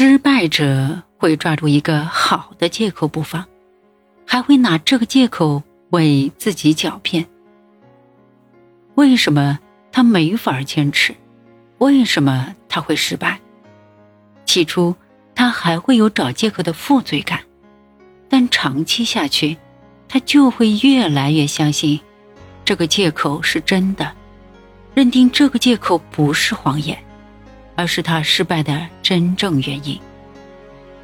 失败者会抓住一个好的借口不放，还会拿这个借口为自己狡辩。为什么他没法坚持？为什么他会失败？起初，他还会有找借口的负罪感，但长期下去，他就会越来越相信这个借口是真的，认定这个借口不是谎言。而是他失败的真正原因。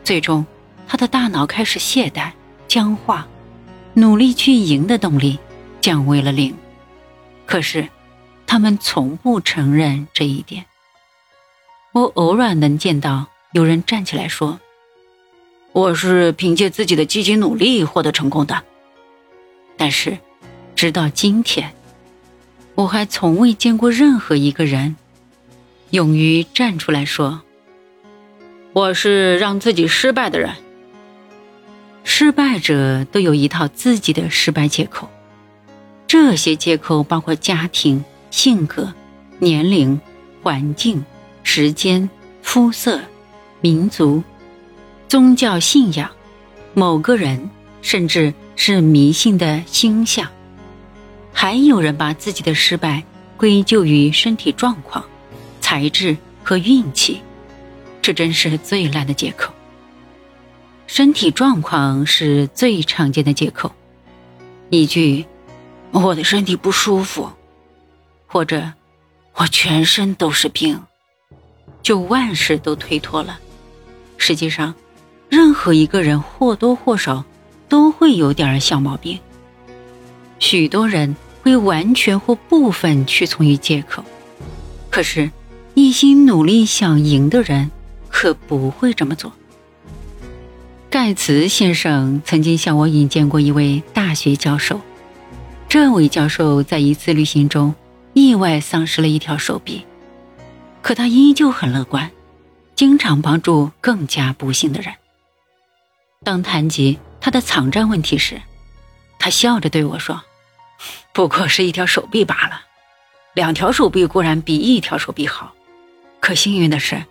最终，他的大脑开始懈怠、僵化，努力去赢的动力降为了零。可是，他们从不承认这一点。我偶尔能见到有人站起来说：“我是凭借自己的积极努力获得成功的。”但是，直到今天，我还从未见过任何一个人。勇于站出来说：“我是让自己失败的人。”失败者都有一套自己的失败借口，这些借口包括家庭、性格、年龄、环境、时间、肤色、民族、宗教信仰、某个人，甚至是迷信的星象。还有人把自己的失败归咎于身体状况。才智和运气，这真是最烂的借口。身体状况是最常见的借口，一句“我的身体不舒服”或者“我全身都是病”，就万事都推脱了。实际上，任何一个人或多或少都会有点小毛病。许多人会完全或部分屈从于借口，可是。一心努力想赢的人，可不会这么做。盖茨先生曾经向我引荐过一位大学教授，这位教授在一次旅行中意外丧失了一条手臂，可他依旧很乐观，经常帮助更加不幸的人。当谈及他的藏战问题时，他笑着对我说：“不过是一条手臂罢了，两条手臂固然比一条手臂好。”可幸运的是，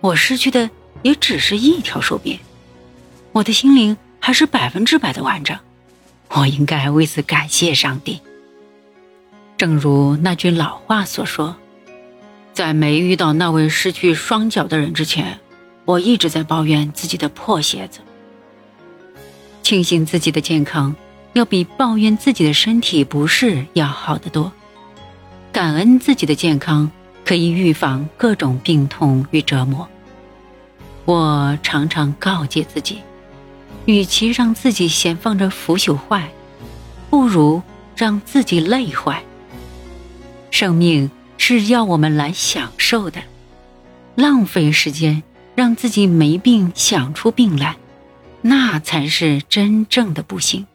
我失去的也只是一条手臂，我的心灵还是百分之百的完整。我应该为此感谢上帝。正如那句老话所说，在没遇到那位失去双脚的人之前，我一直在抱怨自己的破鞋子。庆幸自己的健康，要比抱怨自己的身体不适要好得多。感恩自己的健康。可以预防各种病痛与折磨。我常常告诫自己，与其让自己闲放着腐朽坏，不如让自己累坏。生命是要我们来享受的，浪费时间让自己没病想出病来，那才是真正的不幸。